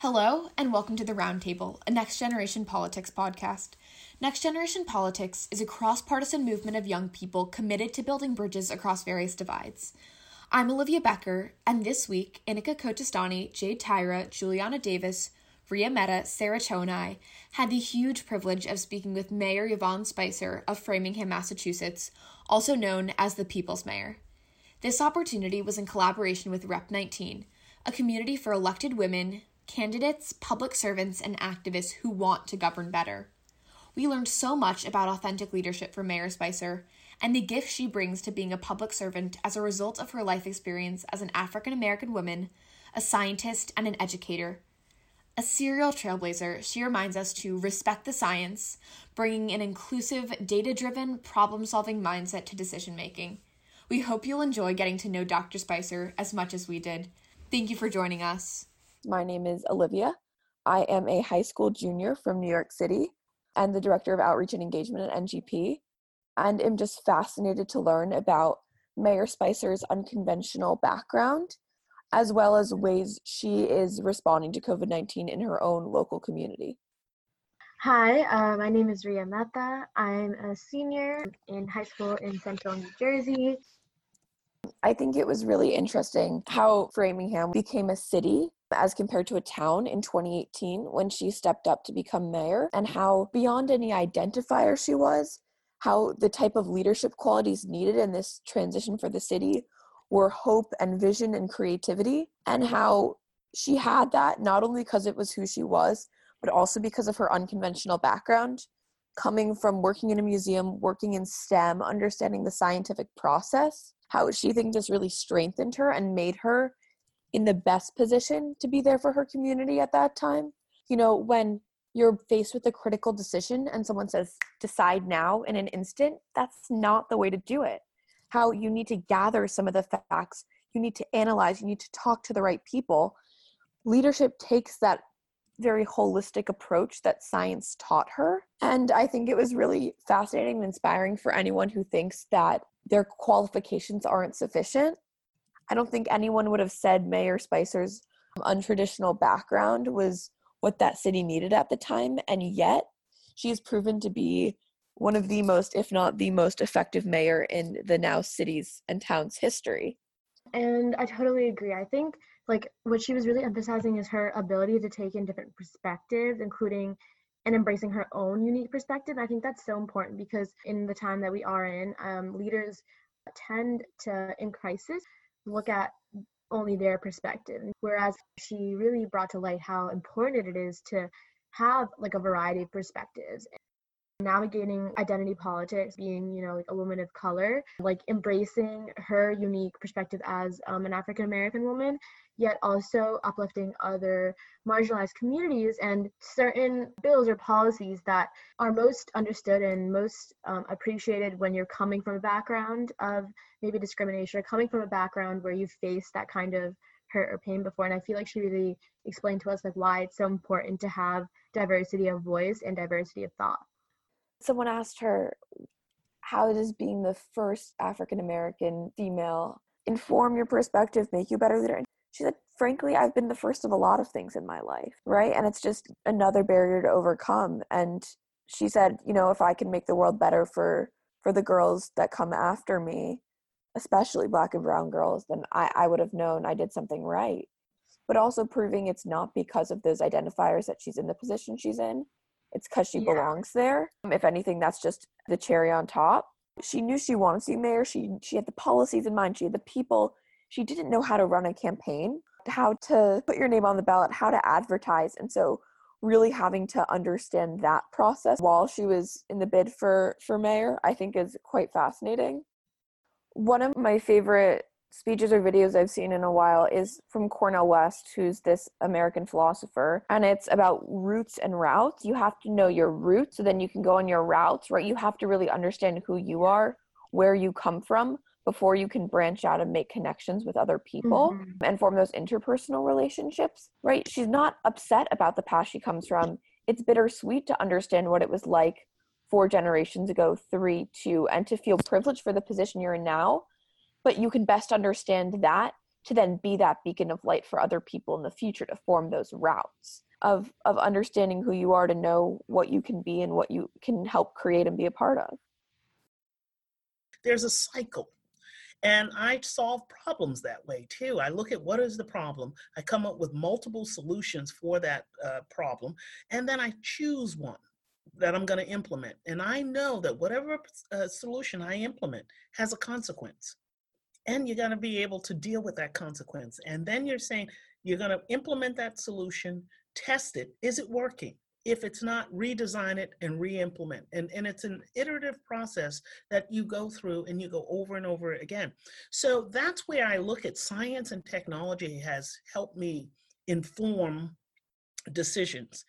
Hello, and welcome to The Roundtable, a Next Generation Politics podcast. Next Generation Politics is a cross partisan movement of young people committed to building bridges across various divides. I'm Olivia Becker, and this week, Inica Kotasthane, Jade Tyra, Julianna Davis, Riya Mehta, Sara Chough, and I had the huge privilege of speaking with Mayor Yvonne Spicer of Framingham, Massachusetts, also known as the People's Mayor. This opportunity was in collaboration with Rep 19, a community for elected women, candidates, public servants, and activists who want to govern better. We learned so much about authentic leadership from Mayor Spicer and the gift she brings to being a public servant as a result of her life experience as an African American woman, a scientist, and an educator. A serial trailblazer, she reminds us to respect the science, bringing an inclusive, data driven, problem solving mindset to decision making. We hope you'll enjoy getting to know Dr. Spicer as much as we did. Thank you for joining us. My name is Olivia. I am a high school junior from New York City and the director of outreach and engagement at NGP, and am just fascinated to learn about Mayor Spicer's unconventional background, as well as ways she is responding to COVID 19 in her own local community. Hi, uh, my name is Riya Mehta. I'm a senior in high school in central New Jersey. I think it was really interesting how Framingham became a city as compared to a town in 2018 when she stepped up to become mayor, and how beyond any identifier she was, how the type of leadership qualities needed in this transition for the city were hope and vision and creativity, and how she had that not only because it was who she was, but also because of her unconventional background. Coming from working in a museum, working in STEM, understanding the scientific process, how she thinks just really strengthened her and made her in the best position to be there for her community at that time. You know, when you're faced with a critical decision and someone says, decide now in an instant, that's not the way to do it. How you need to gather some of the facts, you need to analyze, you need to talk to the right people. Leadership takes that very holistic approach that science taught her. And I think it was really fascinating and inspiring for anyone who thinks that their qualifications aren't sufficient. I don't think anyone would have said Mayor Spicer's untraditional background was what that city needed at the time. And yet, she has proven to be one of the most, if not the most effective mayor in the now cities and towns history. And I totally agree. I think like what she was really emphasizing is her ability to take in different perspectives, including and embracing her own unique perspective. I think that's so important because in the time that we are in, um, leaders tend to, in crisis, look at only their perspective. Whereas she really brought to light how important it is to have like a variety of perspectives navigating identity politics being you know like a woman of color like embracing her unique perspective as um, an african american woman yet also uplifting other marginalized communities and certain bills or policies that are most understood and most um, appreciated when you're coming from a background of maybe discrimination or coming from a background where you've faced that kind of hurt or pain before. And i feel like she really explained to us like why it's so important to have diversity of voice and diversity of thought someone asked her how does being the first african american female inform your perspective make you a better leader? She said frankly i've been the first of a lot of things in my life right? And it's just another barrier to overcome. And she said you know if i can make the world better for for the girls that come after me especially black and brown girls then i i would have known i did something right. But also proving it's not because of those identifiers that she's in the position she's in it's because she yeah. belongs there. Um, if anything, that's just the cherry on top. She knew she wanted to be mayor. She she had the policies in mind. She had the people. She didn't know how to run a campaign, how to put your name on the ballot, how to advertise, and so really having to understand that process while she was in the bid for for mayor, I think is quite fascinating. One of my favorite speeches or videos I've seen in a while is from Cornel West, who's this American philosopher, and it's about roots and routes. You have to know your roots so then you can go on your routes, right? You have to really understand who you are, where you come from before you can branch out and make connections with other people mm-hmm. and form those interpersonal relationships, right? She's not upset about the past she comes from. It's bittersweet to understand what it was like four generations ago, three, two, and to feel privileged for the position you're in now but you can best understand that to then be that beacon of light for other people in the future to form those routes of of understanding who you are to know what you can be and what you can help create and be a part of there's a cycle and I solve problems that way too. I look at what is the problem, I come up with multiple solutions for that uh, problem, and then I choose one that I'm going to implement. And I know that whatever uh, solution I implement has a consequence. And you're going to be able to deal with that consequence. And then you're saying you're going to implement that solution, test it. Is it working? if it's not redesign it and re-implement and, and it's an iterative process that you go through and you go over and over again so that's where i look at science and technology has helped me inform decisions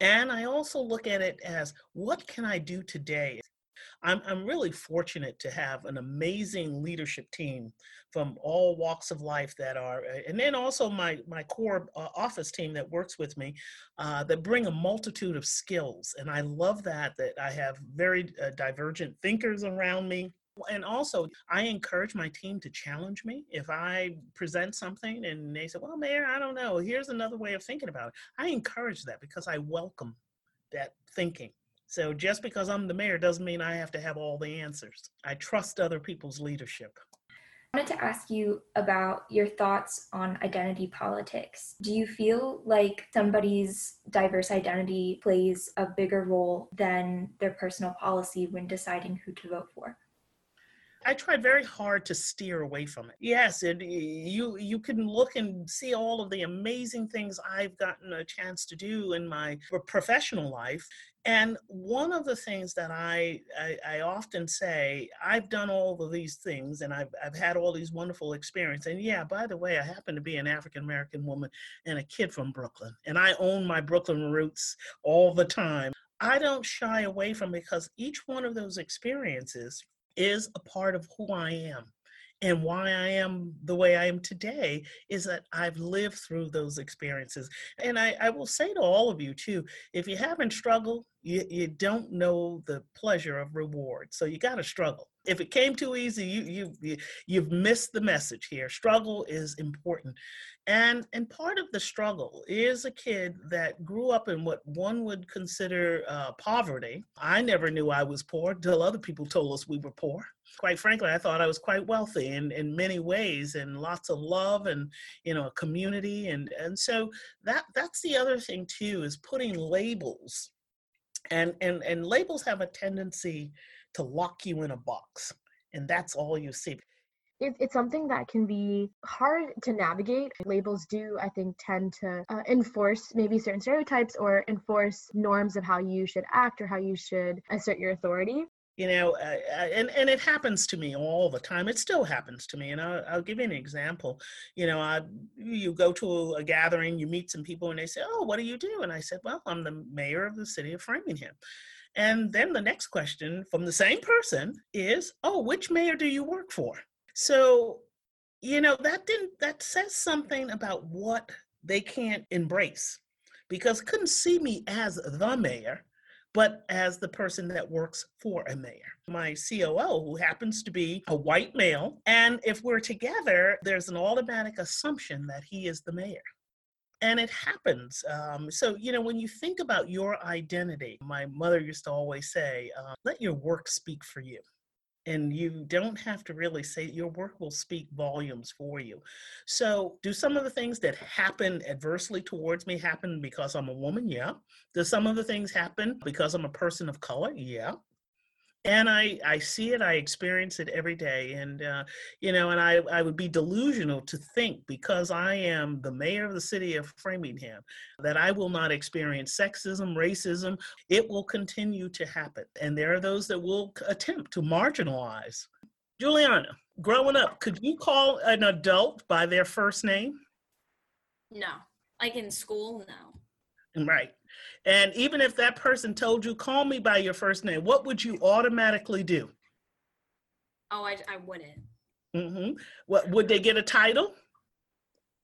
and i also look at it as what can i do today I'm, I'm really fortunate to have an amazing leadership team from all walks of life that are, uh, and then also my, my core uh, office team that works with me uh, that bring a multitude of skills. And I love that, that I have very uh, divergent thinkers around me. And also, I encourage my team to challenge me. If I present something and they say, Well, Mayor, I don't know, here's another way of thinking about it, I encourage that because I welcome that thinking. So just because I'm the mayor doesn't mean I have to have all the answers. I trust other people's leadership. I wanted to ask you about your thoughts on identity politics. Do you feel like somebody's diverse identity plays a bigger role than their personal policy when deciding who to vote for? I tried very hard to steer away from it. Yes, it, you you can look and see all of the amazing things I've gotten a chance to do in my professional life. And one of the things that I, I, I often say, I've done all of these things and I've, I've had all these wonderful experiences. And yeah, by the way, I happen to be an African American woman and a kid from Brooklyn. And I own my Brooklyn roots all the time. I don't shy away from because each one of those experiences is a part of who I am. And why I am the way I am today is that I've lived through those experiences. And I, I will say to all of you too if you haven't struggled, you, you don't know the pleasure of reward. So you got to struggle. If it came too easy, you, you, you, have missed the message here. Struggle is important. And, and part of the struggle is a kid that grew up in what one would consider uh, poverty. I never knew I was poor until other people told us we were poor quite frankly, I thought I was quite wealthy in, in many ways and lots of love and, you know, a community. And, and so that, that's the other thing too, is putting labels and, and, and labels have a tendency to lock you in a box and that's all you see. it's something that can be hard to navigate. Labels do, I think, tend to uh, enforce maybe certain stereotypes or enforce norms of how you should act or how you should assert your authority. You know uh, uh, and and it happens to me all the time. It still happens to me and i'll, I'll give you an example. You know I, you go to a gathering you meet some people and they say oh what do you do? And i said well i'm the mayor of the city of framingham and then the next question from the same person is oh which mayor do you work for so you know that didn't that says something about what they can't embrace because couldn't see me as the mayor but as the person that works for a mayor. My COO, who happens to be a white male, and if we're together, there's an automatic assumption that he is the mayor. And it happens. Um, so, you know, when you think about your identity, my mother used to always say, uh, let your work speak for you and you don't have to really say your work will speak volumes for you. So do some of the things that happen adversely towards me happen because i'm a woman? Yeah. Do some of the things happen because i'm a person of color? Yeah and I, I see it, I experience it every day. And, uh, you know, and I, I would be delusional to think because I am the mayor of the city of Framingham that I will not experience sexism, racism. It will continue to happen. And there are those that will attempt to marginalize. Julianna, growing up, could you call an adult by their first name? No. Like in school, no. Right. And even if that person told you, call me by your first name, what would you automatically do? Oh, I, I wouldn't. Mm-hmm. What would they get a title?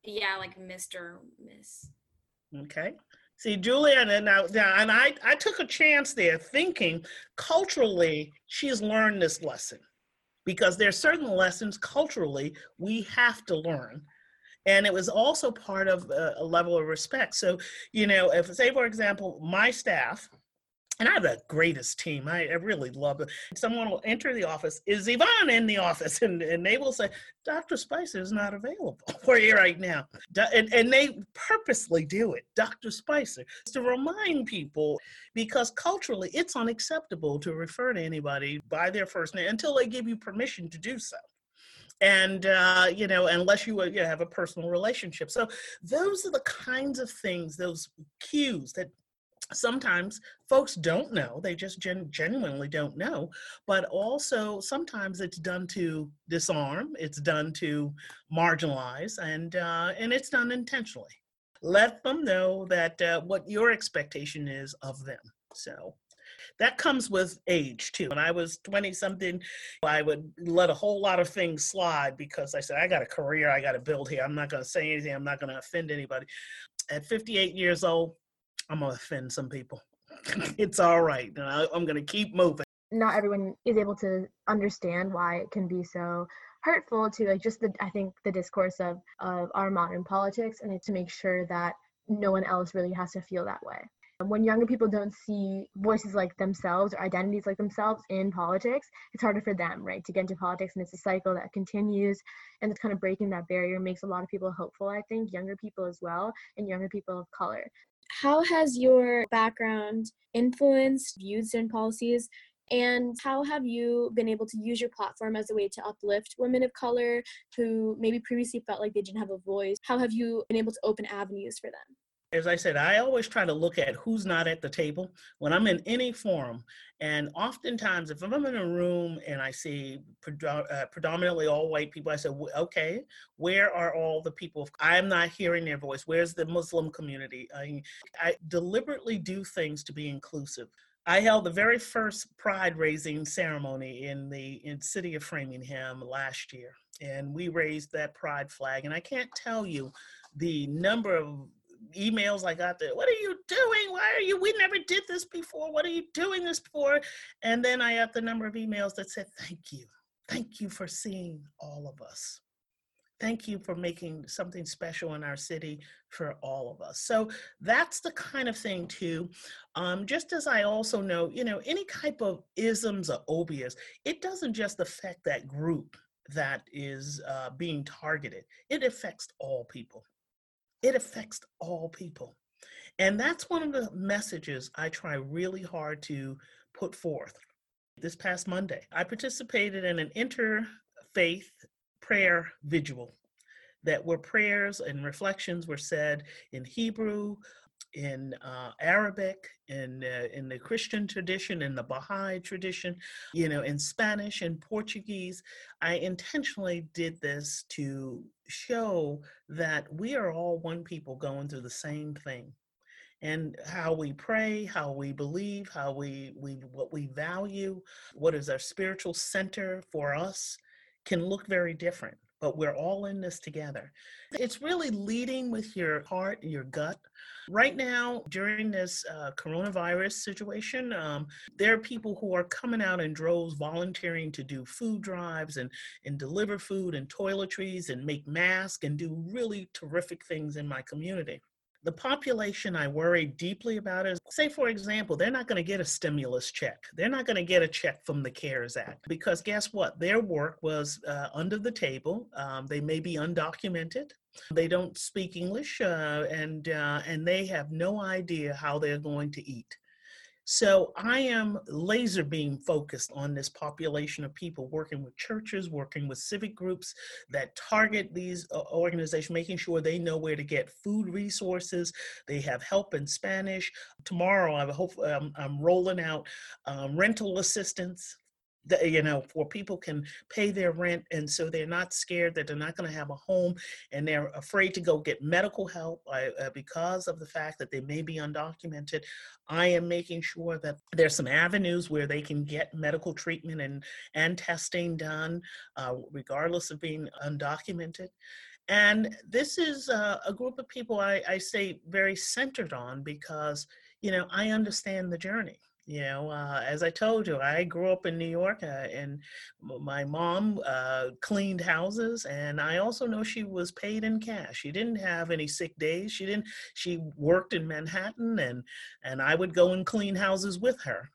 Yeah, like Mr. Miss. Okay. See, Julianna, now, now, and I, I took a chance there thinking culturally she's learned this lesson because there are certain lessons culturally we have to learn and it was also part of a, a level of respect so you know if say for example my staff and I have the greatest team. I, I, really love it. Someone will enter the office. Is Yvonne in the office? And, and they will say, Dr. Spicer is not available for you right now. And, and they purposely do it, Dr. Spicer, to remind people because culturally it's unacceptable to refer to anybody by their first name until they give you permission to do so and uh, you know unless you, uh, you have a personal relationship. So those are the kinds of things those cues that sometimes folks don't know. They just gen- genuinely don't know. But also sometimes it's done to disarm it's done to marginalize and uh, and it's done intentionally. Let them know that uh, what your expectation is of them. So that comes with age too. When I was 20 something, I would let a whole lot of things slide because I said, I got a career I got to build here. I'm not going to say anything. I'm not going to offend anybody. At 58 years old, I'm going to offend some people. it's all right. I'm going to keep moving. Not everyone is able to understand why it can be so hurtful to like just the I think the discourse of of our modern politics and to make sure that no one else really has to feel that way. When younger people don't see voices like themselves or identities like themselves in politics, it's harder for them, right, to get into politics. And it's a cycle that continues. And it's kind of breaking that barrier makes a lot of people hopeful, I think, younger people as well, and younger people of color. How has your background influenced views and policies? And how have you been able to use your platform as a way to uplift women of color who maybe previously felt like they didn't have a voice? How have you been able to open avenues for them? As I said, I always try to look at who's not at the table when I'm in any forum. And oftentimes, if I'm in a room and I see uh, predominantly all white people, I say, okay, where are all the people? I'm not hearing their voice. Where's the Muslim community? I, I deliberately do things to be inclusive. I held the very first pride raising ceremony in the in city of Framingham last year, and we raised that pride flag. And I can't tell you the number of emails I got there. What are you doing? Why are you? We never did this before. What are you doing this for? And then I got the number of emails that said, Thank you. Thank you for seeing all of us. Thank you for making something special in our city for all of us. So that's the kind of thing, too. Um, just as I also know, you know, any type of isms or obias, it doesn't just affect that group that is uh, being targeted, it affects all people it affects all people. And that's one of the messages I try really hard to put forth. This past Monday, I participated in an interfaith prayer vigil that where prayers and reflections were said in Hebrew, in uh, Arabic, in uh, in the Christian tradition, in the Baha'i tradition, you know, in Spanish and Portuguese. I intentionally did this to show that we are all one people going through the same thing and how we pray how we believe how we we what we value what is our spiritual center for us can look very different but we're all in this together. It's really leading with your heart, and your gut. Right now, during this uh, coronavirus situation, um, there are people who are coming out in droves volunteering to do food drives and, and deliver food and toiletries and make masks and do really terrific things in my community. The population I worry deeply about is, say, for example, they're not going to get a stimulus check. They're not going to get a check from the CARES Act because guess what? Their work was uh, under the table. Um, they may be undocumented. They don't speak English, uh, and uh, and they have no idea how they're going to eat. So I am laser beam focused on this population of people, working with churches, working with civic groups that target these uh, organizations, making sure they know where to get food resources. They have help in Spanish. Tomorrow, I hope um, I'm rolling out um, rental assistance you know where people can pay their rent and so they're not scared that they're not going to have a home and they're afraid to go get medical help uh, because of the fact that they may be undocumented. I am making sure that there's some avenues where they can get medical treatment and and testing done uh, regardless of being undocumented. And this is uh, a group of people I, I say very centered on because you know i understand the journey You know, uh, as I told you, I grew up in New York, uh, and my mom uh, cleaned houses, and I also know she was paid in cash. She didn't have any sick days. She didn't. She worked in Manhattan, and and I would go and clean houses with her.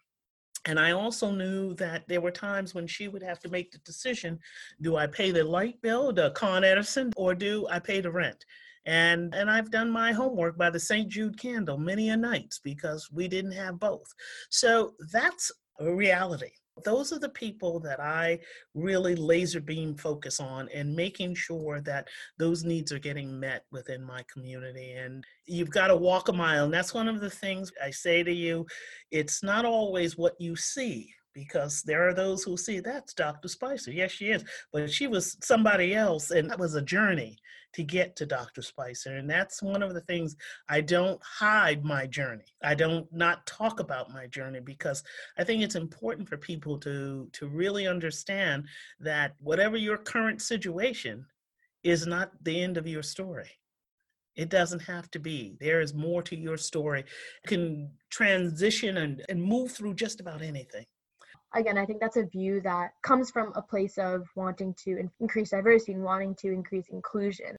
And I also knew that there were times when she would have to make the decision: Do I pay the light bill, the Con Edison, or do I pay the rent? And and I've done my homework by the St. Jude candle many a nights because we didn't have both. So that's a reality. Those are the people that I really laser beam focus on and making sure that those needs are getting met within my community. And you've got to walk a mile. And that's one of the things I say to you it's not always what you see because there are those who see that's Dr. Spicer. Yes, she is, but she was somebody else, and that was a journey to get to Dr. Spicer. And that's one of the things I don't hide my journey. I don't not talk about my journey because I think it's important for people to to really understand that whatever your current situation is not the end of your story. It doesn't have to be. There is more to your story. You can transition and, and move through just about anything again, I think that's a view that comes from a place of wanting to increase diversity and wanting to increase inclusion.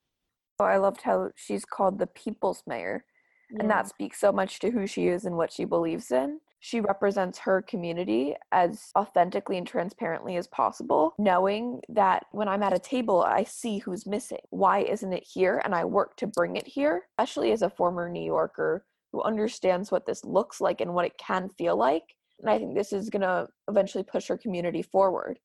Oh, I loved how she's called the people's mayor, yeah. and that speaks so much to who she is and what she believes in. She represents her community as authentically and transparently as possible, knowing that when I'm at a table, I see who's missing. Why isn't it here? And I work to bring it here, especially as a former New Yorker who understands what this looks like and what it can feel like and I think this is going to eventually push our community forward.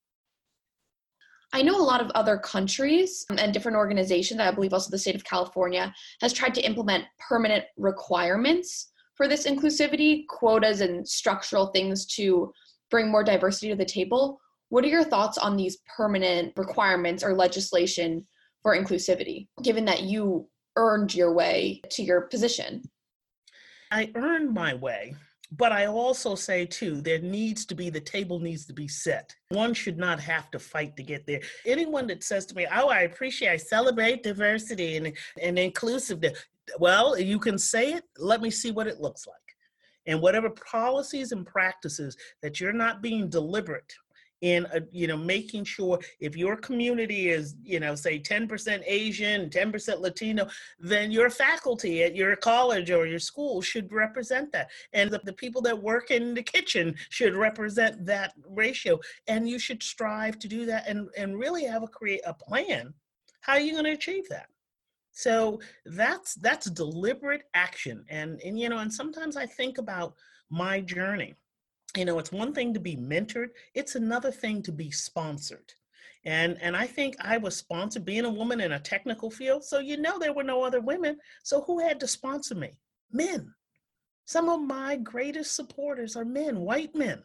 I know a lot of other countries um, and different organizations, I believe also the state of California, has tried to implement permanent requirements for this inclusivity, quotas, and structural things to bring more diversity to the table. What are your thoughts on these permanent requirements or legislation for inclusivity, given that you earned your way to your position? I earned my way but I also say too, there needs to be the table needs to be set. One should not have to fight to get there. Anyone that says to me, "Oh, I appreciate, I celebrate diversity and and inclusiveness," well, you can say it. Let me see what it looks like, and whatever policies and practices that you're not being deliberate in a, you know making sure if your community is you know say 10% asian 10% latino then your faculty at your college or your school should represent that. And the, the people that work in the kitchen should represent that ratio. And you should strive to do that and and really have a create a plan. How are you going to achieve that? So that's that's deliberate action. And and you know and sometimes i think about my journey you know it's one thing to be mentored it's another thing to be sponsored. And and i think i was sponsored being a woman in a technical field so you know there were no other women so who had to sponsor me? Men. Some of my greatest supporters are men white men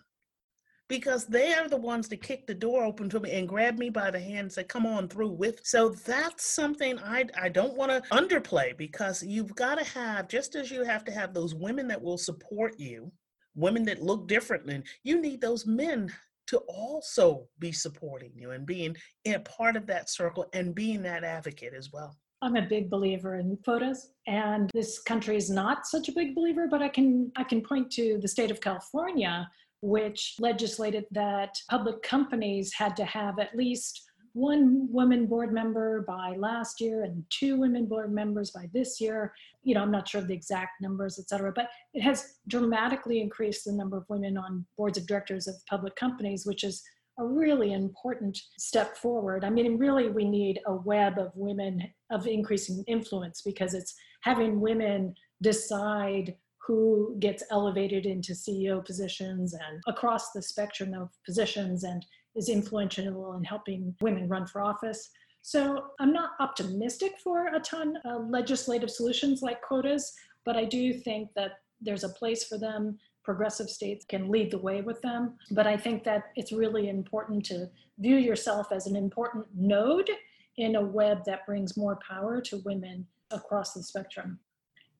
because they are the ones that kick the door open to me and grab me by the hand and say come on through with so that's something i i don't want to underplay because you've got to have just as you have to have those women that will support you women that look different and you need those men to also be supporting you and being a part of that circle and being that advocate as well I'm a big believer in quotas, and this country is not such a big believer. But I can I can point to the state of California, which legislated that public companies had to have at least one women board member by last year and two women board members by this year. You know, I'm not sure of the exact numbers, et cetera, but it has dramatically increased the number of women on boards of directors of public companies, which is a really important step forward. I mean, really, we need a web of women of increasing influence because it's having women decide who gets elevated into CEO positions and across the spectrum of positions and is influential in helping women run for office. So I'm not optimistic for a ton of legislative solutions like quotas, but I do think that there's a place for them. Progressive states can lead the way with them. But I think that it's really important to view yourself as an important node in a web that brings more power to women across the spectrum.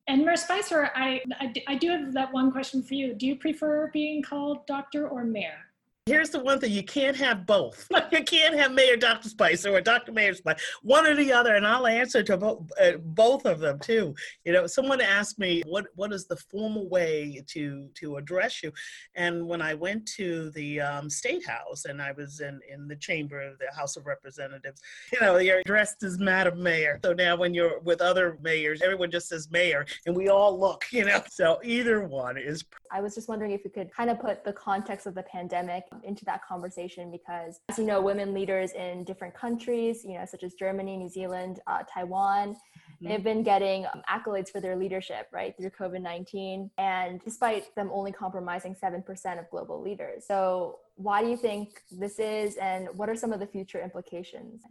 And Mayor Spicer, I, I, I do have that one question for you. Do you prefer being called doctor or mayor? Here's the one thing you can't have both. you can't have Mayor Dr. Spicer or Dr. Mayor Spicer, one or the other. And I'll answer to bo- uh, both of them too. You know, someone asked me, what, what is the formal way to, to address you? And when I went to the um, State House and I was in, in the chamber of the House of Representatives, you know, you're addressed as Madam Mayor. So now when you're with other mayors, everyone just says Mayor and we all look, you know. So either one is. I was just wondering if you could kind of put the context of the pandemic into that conversation because, as you know, women leaders in different countries, you know, such as Germany, New Zealand, uh, Taiwan, mm-hmm. they've been getting um, accolades for their leadership, right, through COVID 19, and despite them only compromising 7% of global leaders. So, why do you think this is, and what are some of the future implications?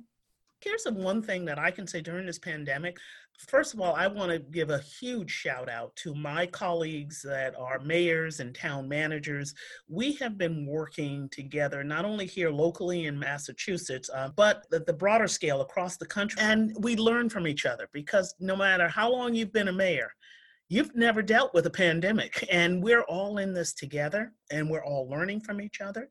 Here's the one thing that I can say during this pandemic. First of all, I want to give a huge shout out to my colleagues that are mayors and town managers. We have been working together, not only here locally in Massachusetts, uh, but at the broader scale across the country. And we learn from each other because no matter how long you've been a mayor, you've never dealt with a pandemic and we're all in this together and we're all learning from each other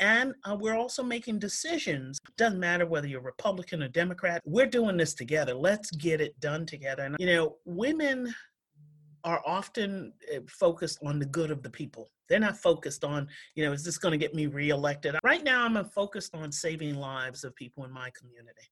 and uh, we're also making decisions. Doesn't matter whether you're republican or democrat we're doing this together. Let's get it done together. And you know women are often eh, focused on the good of the people. They're not focused on you know is this going to get me reelected? Right now i'm focused on saving lives of people in my community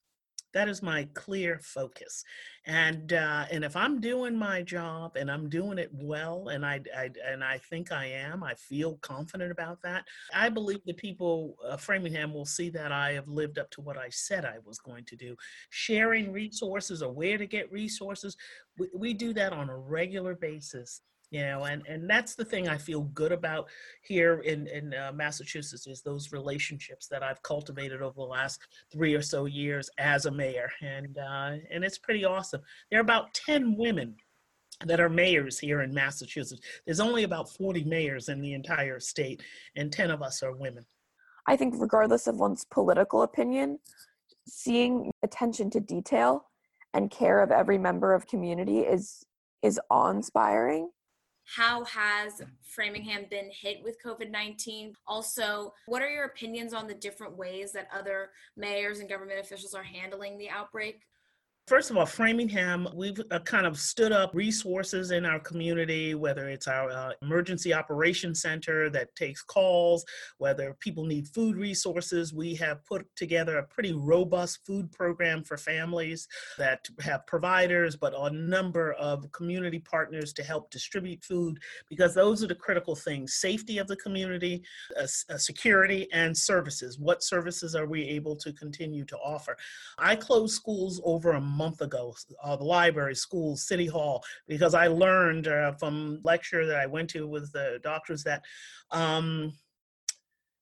that is my clear focus. And uh, and if i'm doing my job and i'm doing it well and I, I and i think i am i feel confident about that i believe the people of framingham will see that i have lived up to what i said i was going to do. Sharing resources or where to get resources we, we do that on a regular basis you know and and that's the thing i feel good about here in in uh, massachusetts is those relationships that i've cultivated over the last three or so years as a mayor and uh, and it's pretty awesome. There are about 10 women that are mayors here in massachusetts. There's only about 40 mayors in the entire state and 10 of us are women. I think regardless of one's political opinion seeing attention to detail and care of every member of community is is awe-inspiring how has Framingham been hit with COVID 19? Also, what are your opinions on the different ways that other mayors and government officials are handling the outbreak? First of all, Framingham, we've uh, kind of stood up resources in our community, whether it's our uh, emergency operations center that takes calls, whether people need food resources. We have put together a pretty robust food program for families that have providers, but a number of community partners to help distribute food because those are the critical things safety of the community, uh, uh security, and services. What services are we able to continue to offer? I closed schools over a month ago, uh, the library, schools, city hall, because I learned uh, from lecture that I went to with the doctors that um,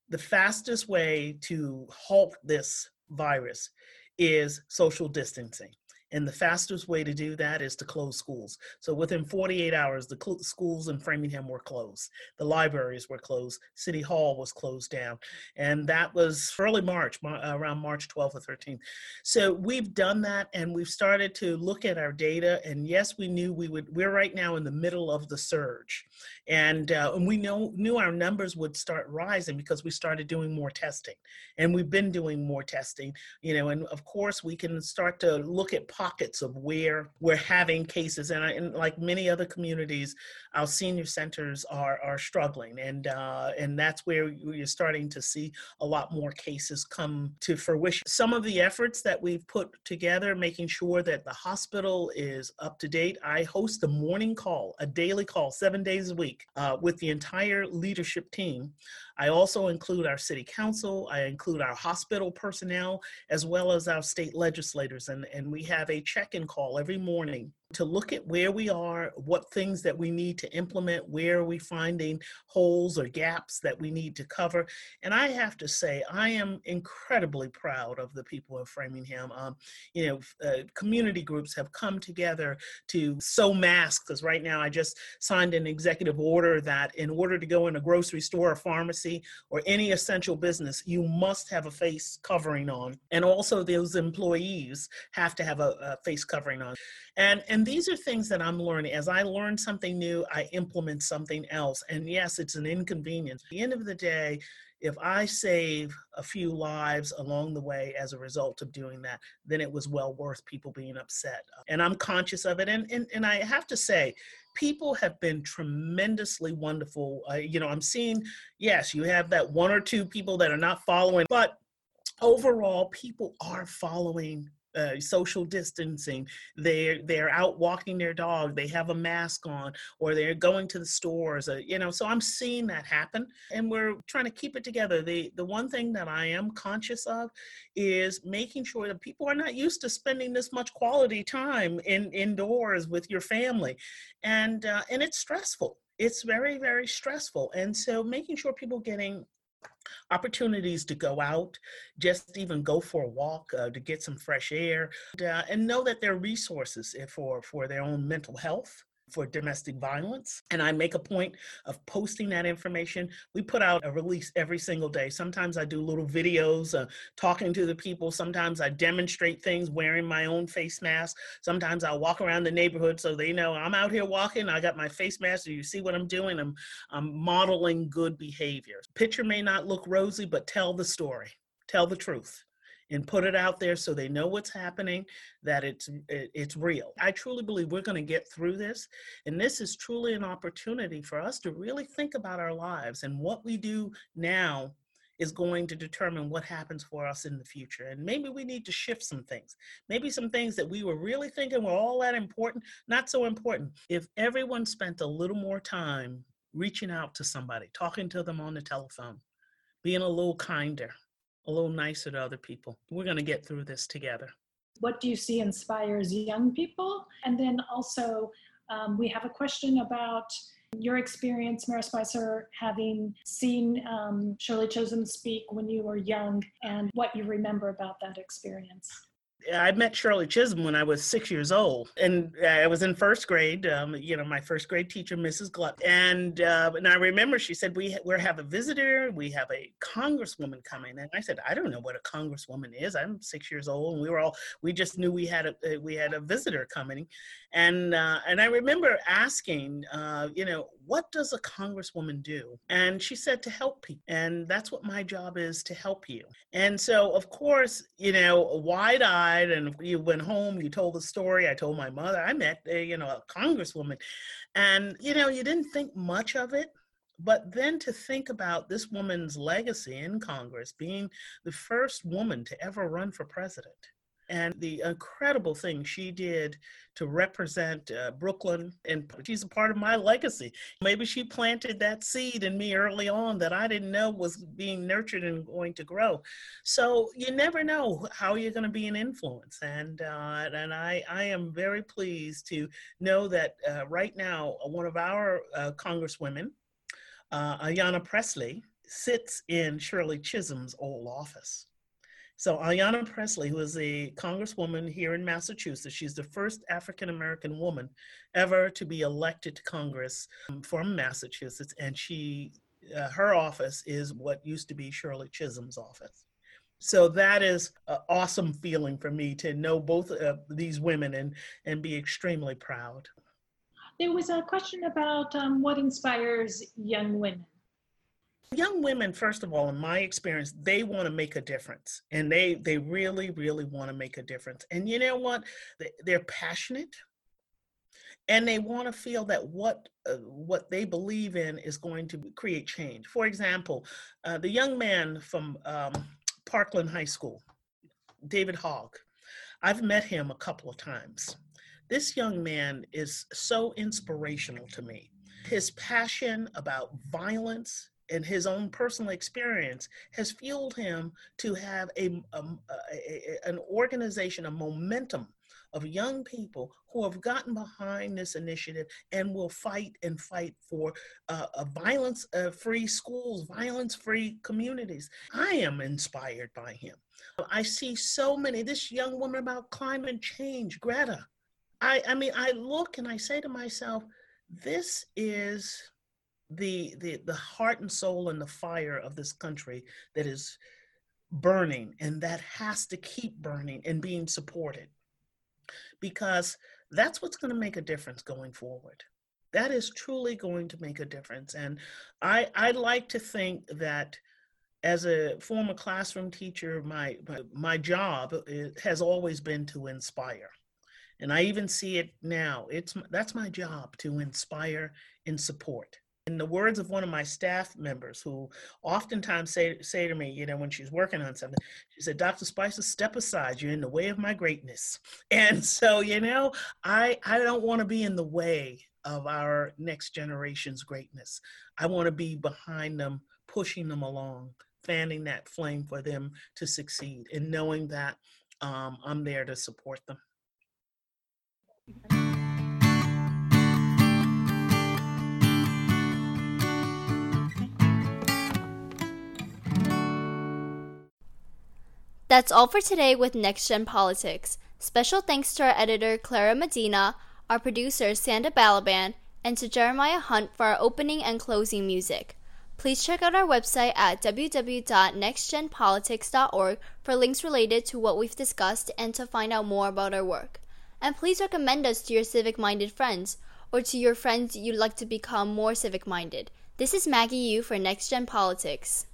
the fastest way to halt this virus is social distancing. And the fastest way to do that is to close schools. So within 48 hours, the cl- schools in Framingham were closed. The libraries were closed. City Hall was closed down. And that was early March, around March 12th or 13th. So we've done that and we've started to look at our data. And yes, we knew we would, we're right now in the middle of the surge. And, uh, and we know, knew our numbers would start rising because we started doing more testing. And we've been doing more testing, you know, and of course we can start to look at pockets of where we're having cases. And, I, and like many other communities, our senior centers are, are struggling. And, uh, and that's where you're starting to see a lot more cases come to fruition. Some of the efforts that we've put together, making sure that the hospital is up to date. I host a morning call, a daily call, seven days a week uh, with the entire leadership team I also include our city council, I include our hospital personnel, as well as our state legislators. And, and we have a check in call every morning to look at where we are, what things that we need to implement, where are we finding holes or gaps that we need to cover. And I have to say, I am incredibly proud of the people of Framingham. Um, you know, uh, community groups have come together to sew masks, because right now I just signed an executive order that in order to go in a grocery store or pharmacy or any essential business, you must have a face covering on. And also those employees have to have a, a face covering on. And, and these are things that I'm learning. As I learn something new, I implement something else. And yes, it's an inconvenience. At the end of the day, if I save a few lives along the way as a result of doing that, then it was well worth people being upset. And I'm conscious of it. And, and, and I have to say, people have been tremendously wonderful. Uh, you know, I'm seeing, yes, you have that one or two people that are not following, but overall, people are following uh, social distancing they're they're out walking their dog they have a mask on or they're going to the stores uh, you know so i'm seeing that happen and we're trying to keep it together. The the one thing that i am conscious of is making sure that people are not used to spending this much quality time in indoors with your family and uh, and it's stressful. It's very very stressful and so making sure people getting opportunities to go out, just even go for a walk uh, to get some fresh air, uh, and know that there are resources eh, for, for their own mental health for domestic violence. And I make a point of posting that information. We put out a release every single day. Sometimes I do little videos uh, talking to the people. Sometimes I demonstrate things wearing my own face mask. Sometimes I'll walk around the neighborhood so they know I'm out here walking. I got my face mask. So you see what I'm doing? I'm, I'm modeling good behavior. Picture may not look rosy, but tell the story. Tell the truth and put it out there so they know what's happening that it's it's real i truly believe we're going to get through this and this is truly an opportunity for us to really think about our lives and what we do now is going to determine what happens for us in the future. And maybe we need to shift some things. Maybe some things that we were really thinking were all that important, not so important. If everyone spent a little more time reaching out to somebody, talking to them on the telephone, being a little kinder, a little nicer to other people. We're going to get through this together. What do you see inspires young people? And then also, um, we have a question about your experience, Mayor Spicer, having seen um, Shirley Chisholm speak when you were young and what you remember about that experience. I met Shirley Chisholm when I was six years old, and I was in first grade. Um, you know, my first grade teacher, Mrs. Gluck, and uh, and I remember she said, "We we have a visitor. We have a congresswoman coming." And I said, "I don't know what a congresswoman is. I'm six years old, and we were all we just knew we had a uh, we had a visitor coming." And uh, and I remember asking, uh, you know, what does a congresswoman do? And she said to help people, and that's what my job is to help you. And so, of course, you know, wide eyed and you went home you told the story i told my mother i met a, you know a congresswoman. And you know you didn't think much of it but then to think about this woman's legacy in congress being the first woman to ever run for president and the incredible thing she did to represent uh, Brooklyn. And she's a part of my legacy. Maybe she planted that seed in me early on that I didn't know was being nurtured and going to grow. So you never know how you're going to be an influence. And, uh, and I, I am very pleased to know that uh, right now, one of our uh, congresswomen, uh, Ayanna Presley, sits in Shirley Chisholm's old office. So Ayanna Presley, who is a congresswoman here in Massachusetts, she's the first African American woman ever to be elected to Congress um, from Massachusetts, and she, uh, her office is what used to be Shirley Chisholm's office. So that is an awesome feeling for me to know both of these women and and be extremely proud. There was a question about um, what inspires young women young women first of all in my experience they want to make a difference and they they really really want to make a difference and you know what? They're passionate and they want to feel that what uh, what they believe in is going to create change. For example uh, the young man from um, parkland high school david hogg i've met him a couple of times. This young man is so inspirational to me. His passion about violence and his own personal experience has fueled him to have a, a, a, an organization, a momentum of young people who have gotten behind this initiative and will fight and fight for uh, violence uh, free schools, violence free communities. I am inspired by him. I see so many, this young woman about climate change, Greta. I, I mean, I look and I say to myself, this is the, the, the heart and soul and the fire of this country that is burning and that has to keep burning and being supported because that's what's going to make a difference going forward that is truly going to make a difference and i i like to think that as a former classroom teacher, my, my, job eh, has always been to inspire. And I even see it now. It's that's my job to inspire and support. In the words of one of my staff members, who oftentimes say say to me, you know, when she's working on something, she said, "Dr. Spicer, step aside. You're in the way of my greatness." And so, you know, I I don't want to be in the way of our next generation's greatness. I want to be behind them, pushing them along, fanning that flame for them to succeed, and knowing that um, I'm there to support them. That's all for today with Next Gen Politics. Special thanks to our editor, Clara Medina, our producer, Sanda Balaban, and to Jeremiah Hunt for our opening and closing music. Please check out our website at www.nextgenpolitics.org for links related to what we've discussed and to find out more about our work. And please recommend us to your civic minded friends or to your friends you'd like to become more civic minded. This is Maggie Yu for Next Gen Politics.